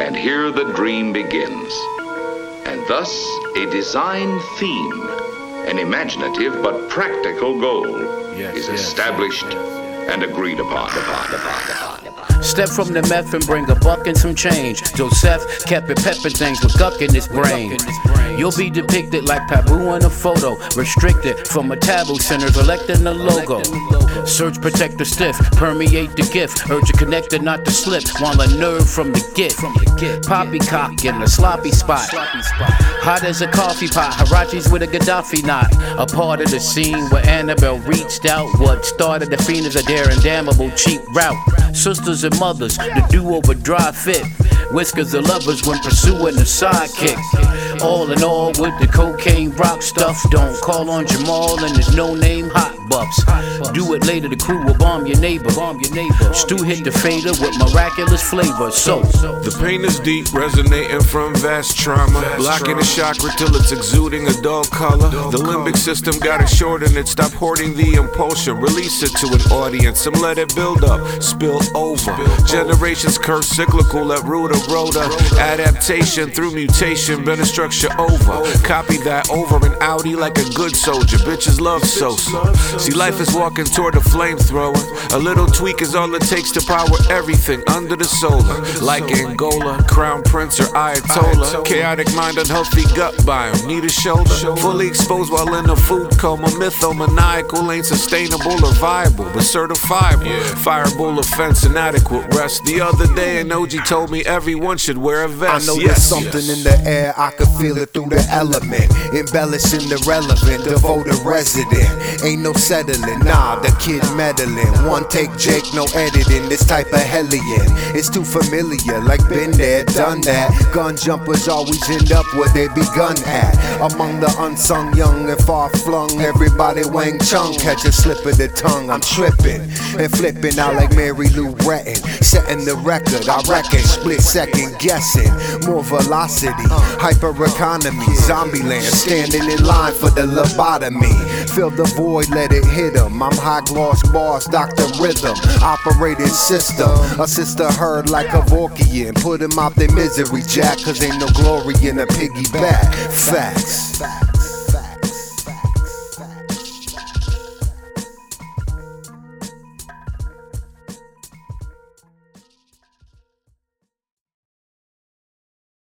And here the dream begins. And thus, a design theme, an imaginative but practical goal, Yes, is established yes, yes. and agreed upon. upon, upon, upon. Step from the meth and bring a buck and some change. Joseph kept it pepping things with guck in his brain. You'll be depicted like Pabu in a photo, restricted from a taboo center, electing the logo. Search protector stiff, permeate the gift, urge a connector not to slip, while a nerve from the gift. Poppycock in a sloppy spot, hot as a coffee pot. Harachis with a Gaddafi knot, a part of the scene where Annabelle reached out. What started the fiend is a daring, damnable, cheap route. Sisters and mothers, the do-over dry fit. Whiskers of lovers when pursuing a sidekick. All in all, with the cocaine rock stuff, don't call on Jamal and his no-name hot buffs. Do it later, the crew will bomb your neighbor. Bomb your neighbor. Stu hit the fader with miraculous flavor. So, The pain is deep, resonating from vast trauma. Blocking the chakra till it's exuding a dull color. The limbic system got it short and it stop hoarding the impulsion. Release it to an audience and let it build up, spill over. Generations curse cyclical, let root eroda. Adaptation through mutation, better structure over. Copy that over and outie like a good soldier. Bitches love Sosa. See, life is walking toward a flamethrower. A little tweak is all it takes to power everything under the solar. Like Angola, Crown Prince, or Ayatollah. Chaotic mind, unhealthy gut biome. Need a shoulder. Fully exposed while in a food coma. Mythomaniacal ain't sustainable or viable, but certifiable. Fireball offense, inadequate rest. The other day, an OG told me everyone should wear a I vest. know yes. there's something in the air, I can feel it through the element. Embellishing the relevant, devoted resident. Ain't no settling, nah, the kid meddling. One take Jake, no editing, this type of hellion. It's too familiar, like been there, done that. Gun jumpers always end up where they begun at. Among the unsung young and far flung, everybody Wang Chung. Catch a slip of the tongue, I'm tripping and flipping out like Mary Lou Retton. Setting the record, I reckon, split second guessing. More velocity, hyper economy, zombie land, standing in line for the lobotomy. Fill the void, let it hit 'em. I'm high gloss boss, Dr. Rhythm, operating system. Assist the herd like Kevorkian. Put 'em out their misery, Jack, cause ain't no glory in a piggyback. Facts. Facts.